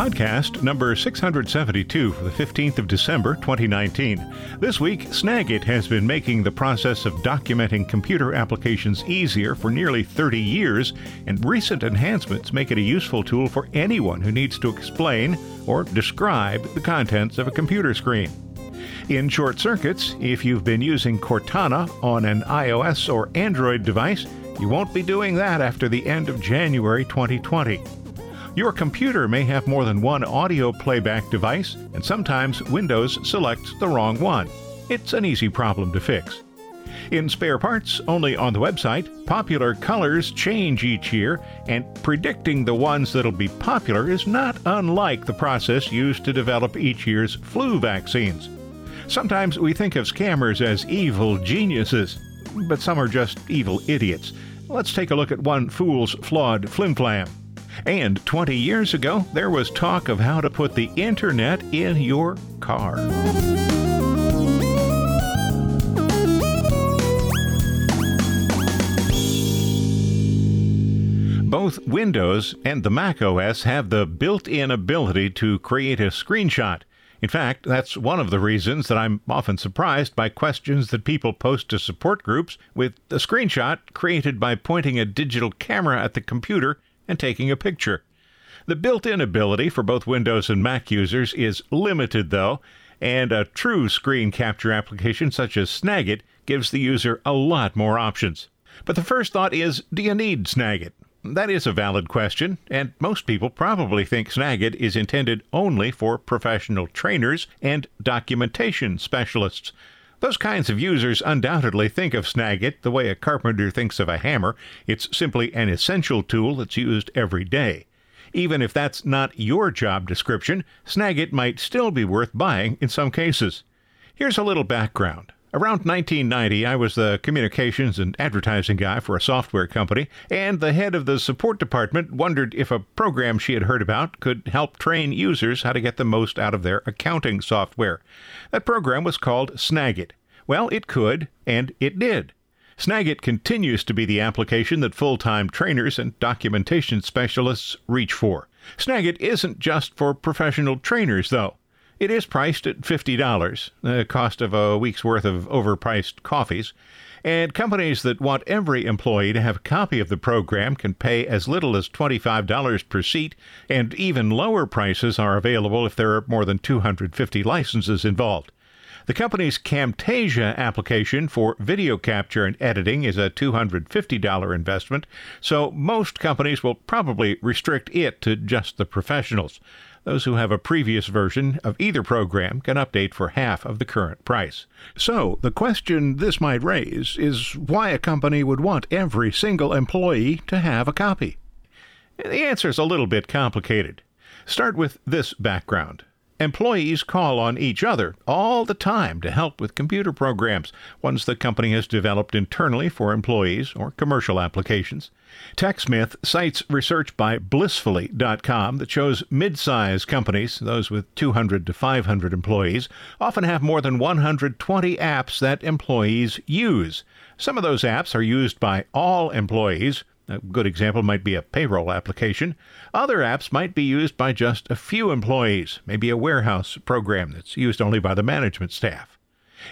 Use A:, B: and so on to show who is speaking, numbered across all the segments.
A: Podcast number 672 for the 15th of December 2019. This week, Snagit has been making the process of documenting computer applications easier for nearly 30 years, and recent enhancements make it a useful tool for anyone who needs to explain or describe the contents of a computer screen. In short circuits, if you've been using Cortana on an iOS or Android device, you won't be doing that after the end of January 2020. Your computer may have more than one audio playback device, and sometimes Windows selects the wrong one. It's an easy problem to fix. In spare parts, only on the website, popular colors change each year, and predicting the ones that'll be popular is not unlike the process used to develop each year's flu vaccines. Sometimes we think of scammers as evil geniuses, but some are just evil idiots. Let's take a look at one fool's flawed flimflam. And 20 years ago, there was talk of how to put the internet in your car. Both Windows and the Mac OS have the built in ability to create a screenshot. In fact, that's one of the reasons that I'm often surprised by questions that people post to support groups with a screenshot created by pointing a digital camera at the computer and taking a picture. The built in ability for both Windows and Mac users is limited, though, and a true screen capture application such as Snagit gives the user a lot more options. But the first thought is do you need Snagit? That is a valid question, and most people probably think Snagit is intended only for professional trainers and documentation specialists. Those kinds of users undoubtedly think of Snagit the way a carpenter thinks of a hammer. It's simply an essential tool that's used every day. Even if that's not your job description, Snagit might still be worth buying in some cases. Here's a little background. Around 1990, I was the communications and advertising guy for a software company, and the head of the support department wondered if a program she had heard about could help train users how to get the most out of their accounting software. That program was called Snagit. Well, it could, and it did. Snagit continues to be the application that full time trainers and documentation specialists reach for. Snagit isn't just for professional trainers, though. It is priced at $50, the cost of a week's worth of overpriced coffees. And companies that want every employee to have a copy of the program can pay as little as $25 per seat, and even lower prices are available if there are more than 250 licenses involved. The company's Camtasia application for video capture and editing is a $250 investment, so most companies will probably restrict it to just the professionals. Those who have a previous version of either program can update for half of the current price. So, the question this might raise is why a company would want every single employee to have a copy. The answer is a little bit complicated. Start with this background. Employees call on each other all the time to help with computer programs, ones the company has developed internally for employees or commercial applications. TechSmith cites research by blissfully.com that shows mid-size companies, those with 200 to 500 employees, often have more than 120 apps that employees use. Some of those apps are used by all employees, a good example might be a payroll application. Other apps might be used by just a few employees, maybe a warehouse program that's used only by the management staff.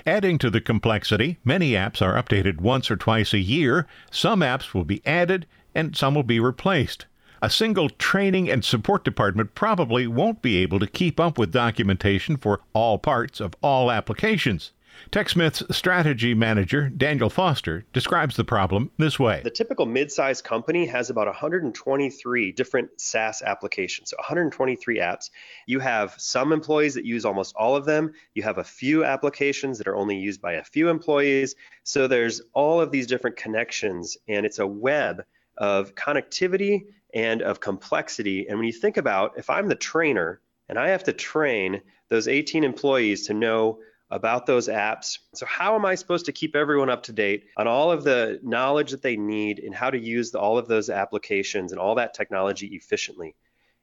A: Adding to the complexity, many apps are updated once or twice a year. Some apps will be added and some will be replaced. A single training and support department probably won't be able to keep up with documentation for all parts of all applications. TechSmith's strategy manager, Daniel Foster, describes the problem this way.
B: The typical mid-sized company has about 123 different SaaS applications, so 123 apps. You have some employees that use almost all of them. You have a few applications that are only used by a few employees. So there's all of these different connections, and it's a web of connectivity and of complexity. And when you think about if I'm the trainer and I have to train those 18 employees to know about those apps. So, how am I supposed to keep everyone up to date on all of the knowledge that they need and how to use all of those applications and all that technology efficiently?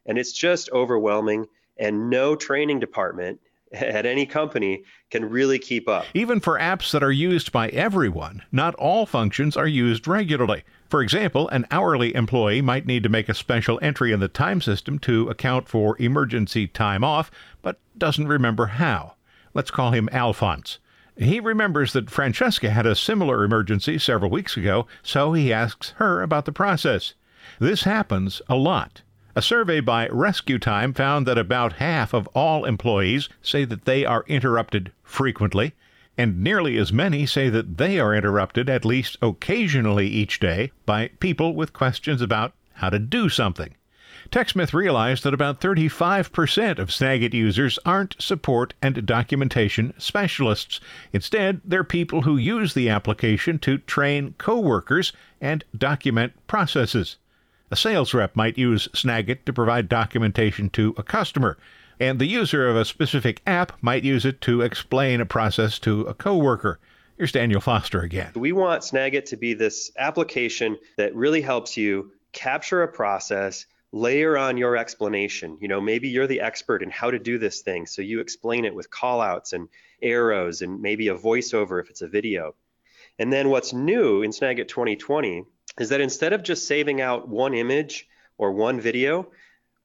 B: And it's just overwhelming, and no training department at any company can really keep up.
A: Even for apps that are used by everyone, not all functions are used regularly. For example, an hourly employee might need to make a special entry in the time system to account for emergency time off, but doesn't remember how. Let's call him Alphonse. He remembers that Francesca had a similar emergency several weeks ago, so he asks her about the process. This happens a lot. A survey by Rescue Time found that about half of all employees say that they are interrupted frequently, and nearly as many say that they are interrupted at least occasionally each day by people with questions about how to do something. TechSmith realized that about 35% of Snagit users aren't support and documentation specialists. Instead, they're people who use the application to train coworkers and document processes. A sales rep might use Snagit to provide documentation to a customer, and the user of a specific app might use it to explain a process to a coworker. Here's Daniel Foster again.
B: We want Snagit to be this application that really helps you capture a process layer on your explanation. You know, maybe you're the expert in how to do this thing, so you explain it with callouts and arrows and maybe a voiceover if it's a video. And then what's new in Snagit 2020 is that instead of just saving out one image or one video,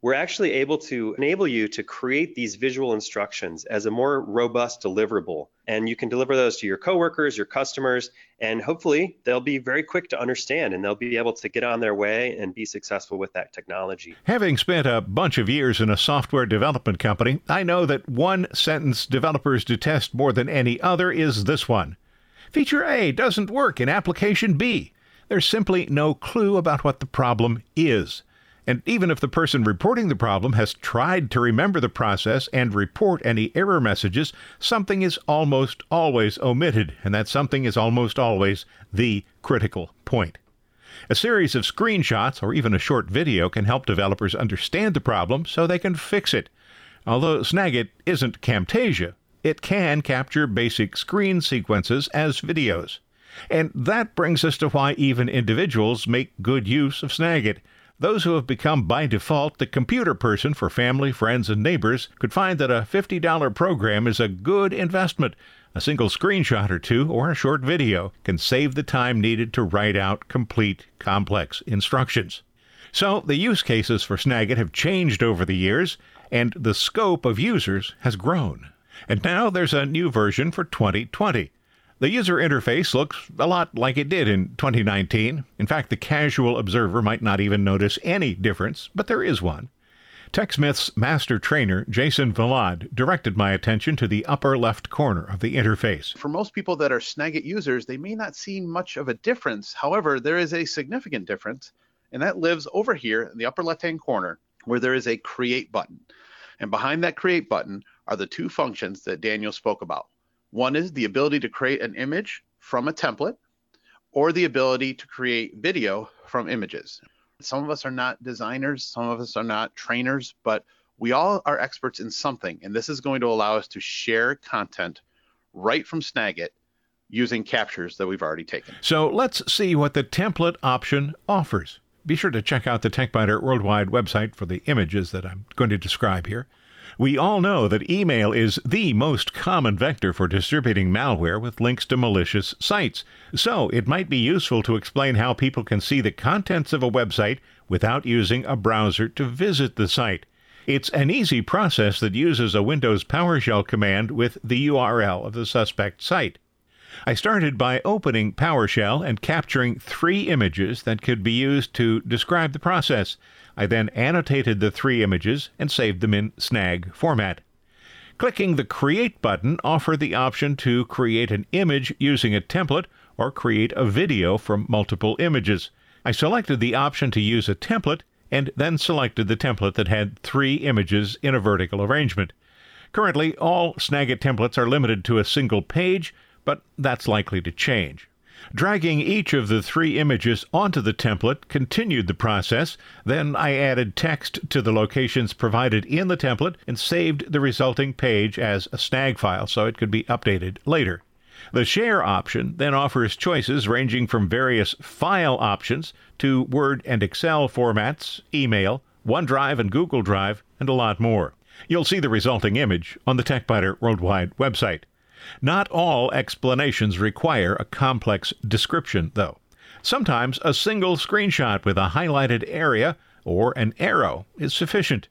B: we're actually able to enable you to create these visual instructions as a more robust deliverable. And you can deliver those to your coworkers, your customers, and hopefully they'll be very quick to understand and they'll be able to get on their way and be successful with that technology.
A: Having spent a bunch of years in a software development company, I know that one sentence developers detest more than any other is this one Feature A doesn't work in application B. There's simply no clue about what the problem is. And even if the person reporting the problem has tried to remember the process and report any error messages, something is almost always omitted, and that something is almost always the critical point. A series of screenshots or even a short video can help developers understand the problem so they can fix it. Although Snagit isn't Camtasia, it can capture basic screen sequences as videos. And that brings us to why even individuals make good use of Snagit. Those who have become by default the computer person for family, friends, and neighbors could find that a $50 program is a good investment. A single screenshot or two or a short video can save the time needed to write out complete, complex instructions. So, the use cases for Snagit have changed over the years, and the scope of users has grown. And now there's a new version for 2020. The user interface looks a lot like it did in 2019. In fact, the casual observer might not even notice any difference, but there is one. TechSmith's master trainer, Jason Valade, directed my attention to the upper left corner of the interface.
C: For most people that are Snagit users, they may not see much of a difference. However, there is a significant difference, and that lives over here in the upper left hand corner where there is a create button. And behind that create button are the two functions that Daniel spoke about one is the ability to create an image from a template or the ability to create video from images. Some of us are not designers, some of us are not trainers, but we all are experts in something. And this is going to allow us to share content right from Snagit using captures that we've already taken.
A: So let's see what the template option offers. Be sure to check out the TechByter Worldwide website for the images that I'm going to describe here. We all know that email is the most common vector for distributing malware with links to malicious sites. So, it might be useful to explain how people can see the contents of a website without using a browser to visit the site. It's an easy process that uses a Windows PowerShell command with the URL of the suspect site. I started by opening PowerShell and capturing three images that could be used to describe the process. I then annotated the three images and saved them in snag format. Clicking the Create button offered the option to create an image using a template or create a video from multiple images. I selected the option to use a template and then selected the template that had three images in a vertical arrangement. Currently, all Snagit templates are limited to a single page, but that's likely to change. Dragging each of the three images onto the template continued the process. Then I added text to the locations provided in the template and saved the resulting page as a snag file so it could be updated later. The Share option then offers choices ranging from various file options to Word and Excel formats, email, OneDrive and Google Drive, and a lot more. You'll see the resulting image on the TechByter Worldwide website. Not all explanations require a complex description, though. Sometimes a single screenshot with a highlighted area or an arrow is sufficient.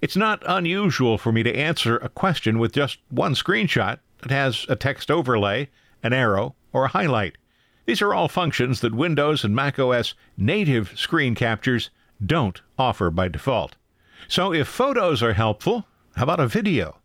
A: It's not unusual for me to answer a question with just one screenshot that has a text overlay, an arrow, or a highlight. These are all functions that Windows and macOS native screen captures don't offer by default. So if photos are helpful, how about a video?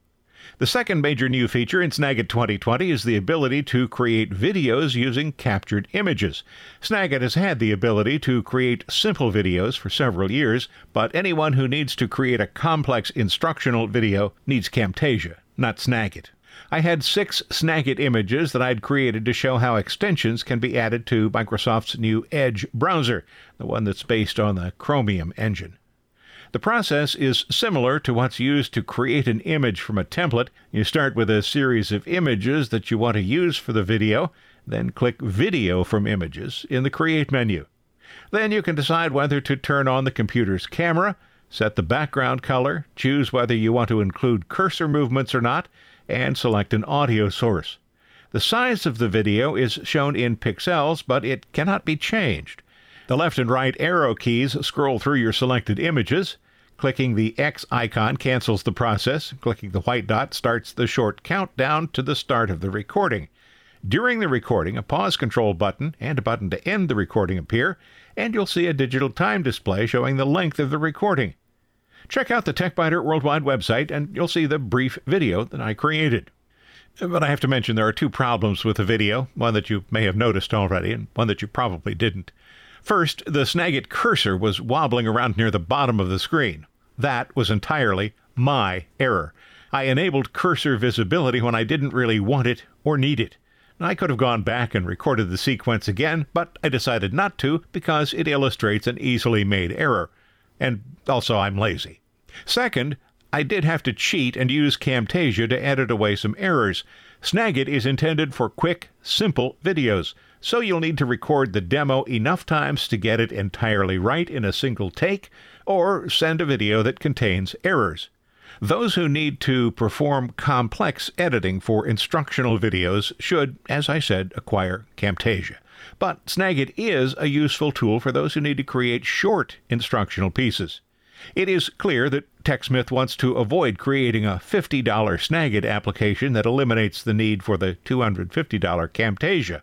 A: The second major new feature in Snagit 2020 is the ability to create videos using captured images. Snagit has had the ability to create simple videos for several years, but anyone who needs to create a complex instructional video needs Camtasia, not Snagit. I had six Snagit images that I'd created to show how extensions can be added to Microsoft's new Edge browser, the one that's based on the Chromium engine. The process is similar to what's used to create an image from a template. You start with a series of images that you want to use for the video, then click Video from Images in the Create menu. Then you can decide whether to turn on the computer's camera, set the background color, choose whether you want to include cursor movements or not, and select an audio source. The size of the video is shown in pixels, but it cannot be changed. The left and right arrow keys scroll through your selected images. Clicking the X icon cancels the process. Clicking the white dot starts the short countdown to the start of the recording. During the recording, a pause control button and a button to end the recording appear, and you'll see a digital time display showing the length of the recording. Check out the TechByter Worldwide website and you'll see the brief video that I created. But I have to mention there are two problems with the video, one that you may have noticed already and one that you probably didn't. First, the Snagit cursor was wobbling around near the bottom of the screen. That was entirely my error. I enabled cursor visibility when I didn't really want it or need it. I could have gone back and recorded the sequence again, but I decided not to because it illustrates an easily made error. And also, I'm lazy. Second, I did have to cheat and use Camtasia to edit away some errors. Snagit is intended for quick, simple videos so you'll need to record the demo enough times to get it entirely right in a single take, or send a video that contains errors. Those who need to perform complex editing for instructional videos should, as I said, acquire Camtasia. But Snagit is a useful tool for those who need to create short instructional pieces. It is clear that TechSmith wants to avoid creating a $50 Snagit application that eliminates the need for the $250 Camtasia.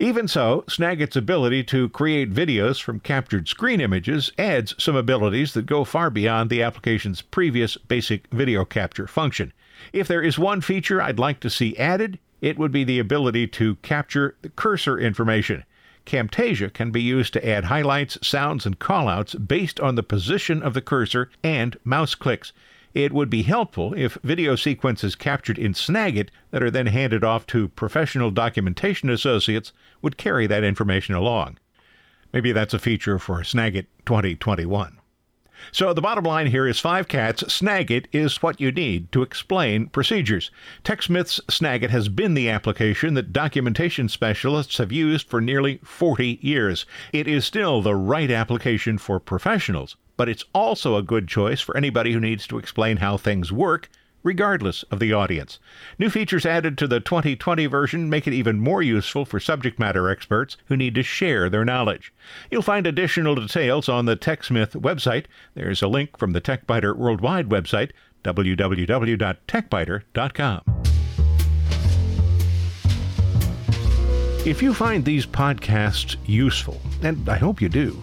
A: Even so, Snagit's ability to create videos from captured screen images adds some abilities that go far beyond the application's previous basic video capture function. If there is one feature I'd like to see added, it would be the ability to capture the cursor information. Camtasia can be used to add highlights, sounds, and callouts based on the position of the cursor and mouse clicks. It would be helpful if video sequences captured in Snagit that are then handed off to professional documentation associates would carry that information along. Maybe that's a feature for Snagit 2021. So the bottom line here is five cats. Snagit is what you need to explain procedures. TechSmith's Snagit has been the application that documentation specialists have used for nearly 40 years. It is still the right application for professionals, but it's also a good choice for anybody who needs to explain how things work regardless of the audience. New features added to the 2020 version make it even more useful for subject matter experts who need to share their knowledge. You'll find additional details on the TechSmith website. There's a link from the TechByter Worldwide website, www.techbyter.com. If you find these podcasts useful, and I hope you do,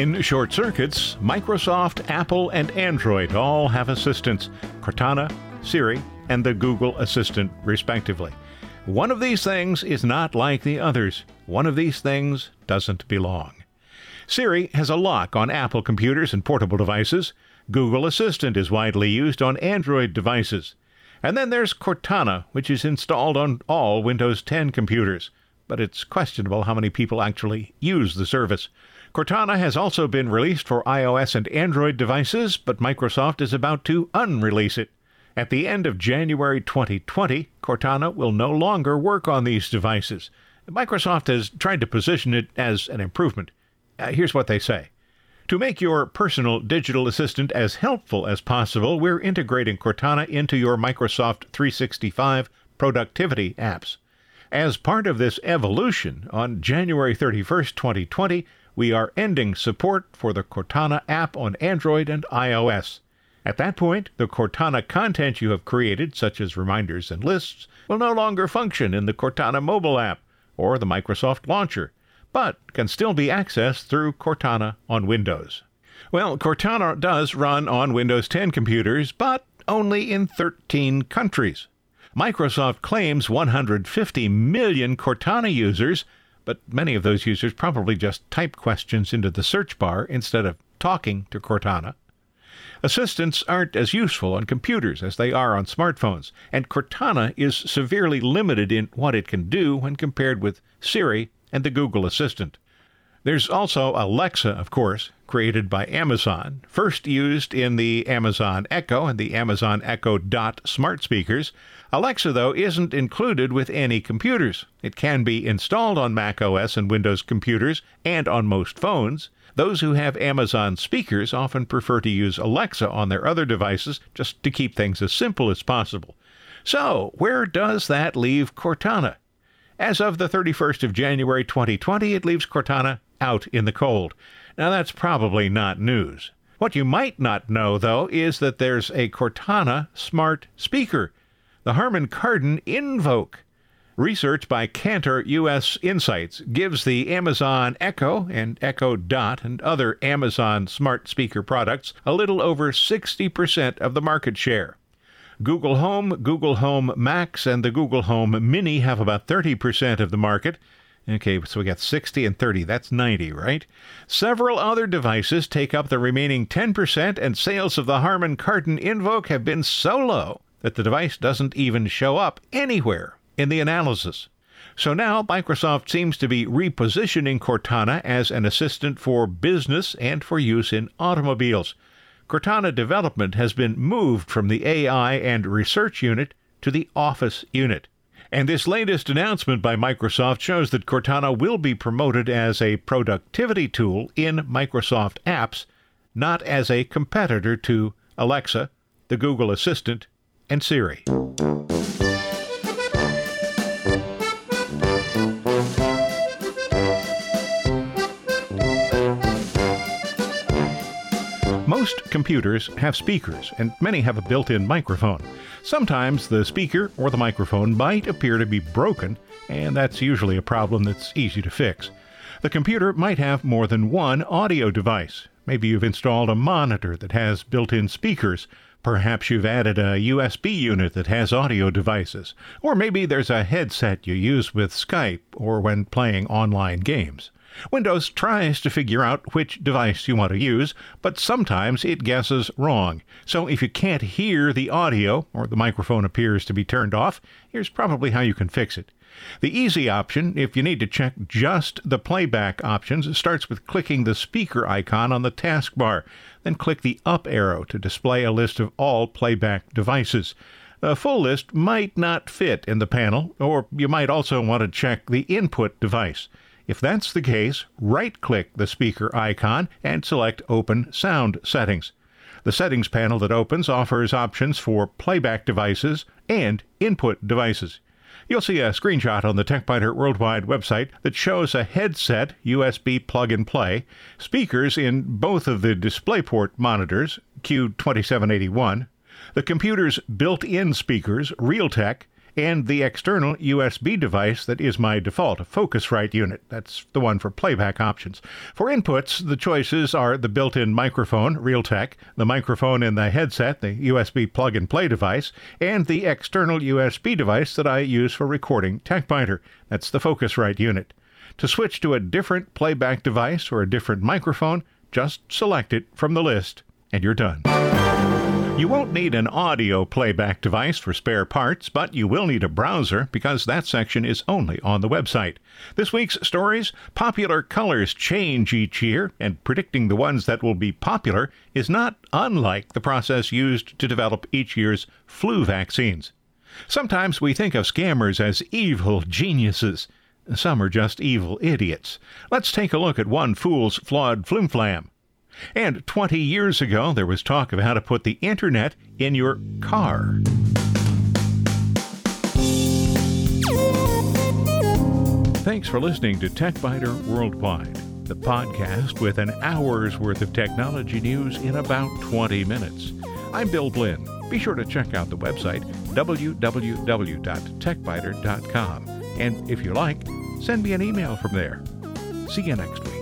A: In short circuits, Microsoft, Apple, and Android all have assistants Cortana, Siri, and the Google Assistant, respectively. One of these things is not like the others. One of these things doesn't belong. Siri has a lock on Apple computers and portable devices. Google Assistant is widely used on Android devices. And then there's Cortana, which is installed on all Windows 10 computers. But it's questionable how many people actually use the service. Cortana has also been released for iOS and Android devices, but Microsoft is about to unrelease it. At the end of January 2020, Cortana will no longer work on these devices. Microsoft has tried to position it as an improvement. Uh, here's what they say. To make your personal digital assistant as helpful as possible, we're integrating Cortana into your Microsoft 365 productivity apps. As part of this evolution, on January 31st, 2020, we are ending support for the Cortana app on Android and iOS. At that point, the Cortana content you have created, such as reminders and lists, will no longer function in the Cortana mobile app or the Microsoft launcher but can still be accessed through Cortana on Windows. Well, Cortana does run on Windows 10 computers, but only in 13 countries. Microsoft claims 150 million Cortana users, but many of those users probably just type questions into the search bar instead of talking to Cortana. Assistants aren't as useful on computers as they are on smartphones, and Cortana is severely limited in what it can do when compared with Siri and the Google Assistant. There's also Alexa, of course, created by Amazon, first used in the Amazon Echo and the Amazon Echo Dot smart speakers. Alexa, though, isn't included with any computers. It can be installed on Mac OS and Windows computers and on most phones. Those who have Amazon speakers often prefer to use Alexa on their other devices just to keep things as simple as possible. So, where does that leave Cortana? As of the 31st of January 2020, it leaves Cortana out in the cold. Now, that's probably not news. What you might not know, though, is that there's a Cortana smart speaker, the Harman Kardon Invoke. Research by Kantar US Insights gives the Amazon Echo and Echo Dot and other Amazon smart speaker products a little over 60% of the market share. Google Home, Google Home Max, and the Google Home Mini have about 30% of the market. Okay, so we got 60 and 30. That's 90, right? Several other devices take up the remaining 10%, and sales of the Harman Kardon Invoke have been so low that the device doesn't even show up anywhere in the analysis. So now Microsoft seems to be repositioning Cortana as an assistant for business and for use in automobiles. Cortana development has been moved from the AI and research unit to the Office unit. And this latest announcement by Microsoft shows that Cortana will be promoted as a productivity tool in Microsoft apps, not as a competitor to Alexa, the Google Assistant, and Siri. Computers have speakers, and many have a built in microphone. Sometimes the speaker or the microphone might appear to be broken, and that's usually a problem that's easy to fix. The computer might have more than one audio device. Maybe you've installed a monitor that has built in speakers. Perhaps you've added a USB unit that has audio devices. Or maybe there's a headset you use with Skype or when playing online games. Windows tries to figure out which device you want to use, but sometimes it guesses wrong. So if you can't hear the audio or the microphone appears to be turned off, here's probably how you can fix it. The easy option, if you need to check just the playback options, starts with clicking the speaker icon on the taskbar. Then click the up arrow to display a list of all playback devices. A full list might not fit in the panel, or you might also want to check the input device. If that's the case, right click the speaker icon and select Open Sound Settings. The settings panel that opens offers options for playback devices and input devices. You'll see a screenshot on the TechByter Worldwide website that shows a headset USB plug and play, speakers in both of the DisplayPort monitors, Q2781, the computer's built in speakers, Realtek, and the external USB device that is my default Focusrite unit. That's the one for playback options. For inputs, the choices are the built in microphone, Realtek, the microphone in the headset, the USB plug and play device, and the external USB device that I use for recording TechByter. That's the Focusrite unit. To switch to a different playback device or a different microphone, just select it from the list and you're done. You won't need an audio playback device for spare parts, but you will need a browser because that section is only on the website. This week's stories popular colors change each year, and predicting the ones that will be popular is not unlike the process used to develop each year's flu vaccines. Sometimes we think of scammers as evil geniuses. Some are just evil idiots. Let's take a look at one fool's flawed flimflam. And 20 years ago, there was talk of how to put the internet in your car. Thanks for listening to TechByter Worldwide, the podcast with an hour's worth of technology news in about 20 minutes. I'm Bill Blinn. Be sure to check out the website www.techbyter.com. And if you like, send me an email from there. See you next week.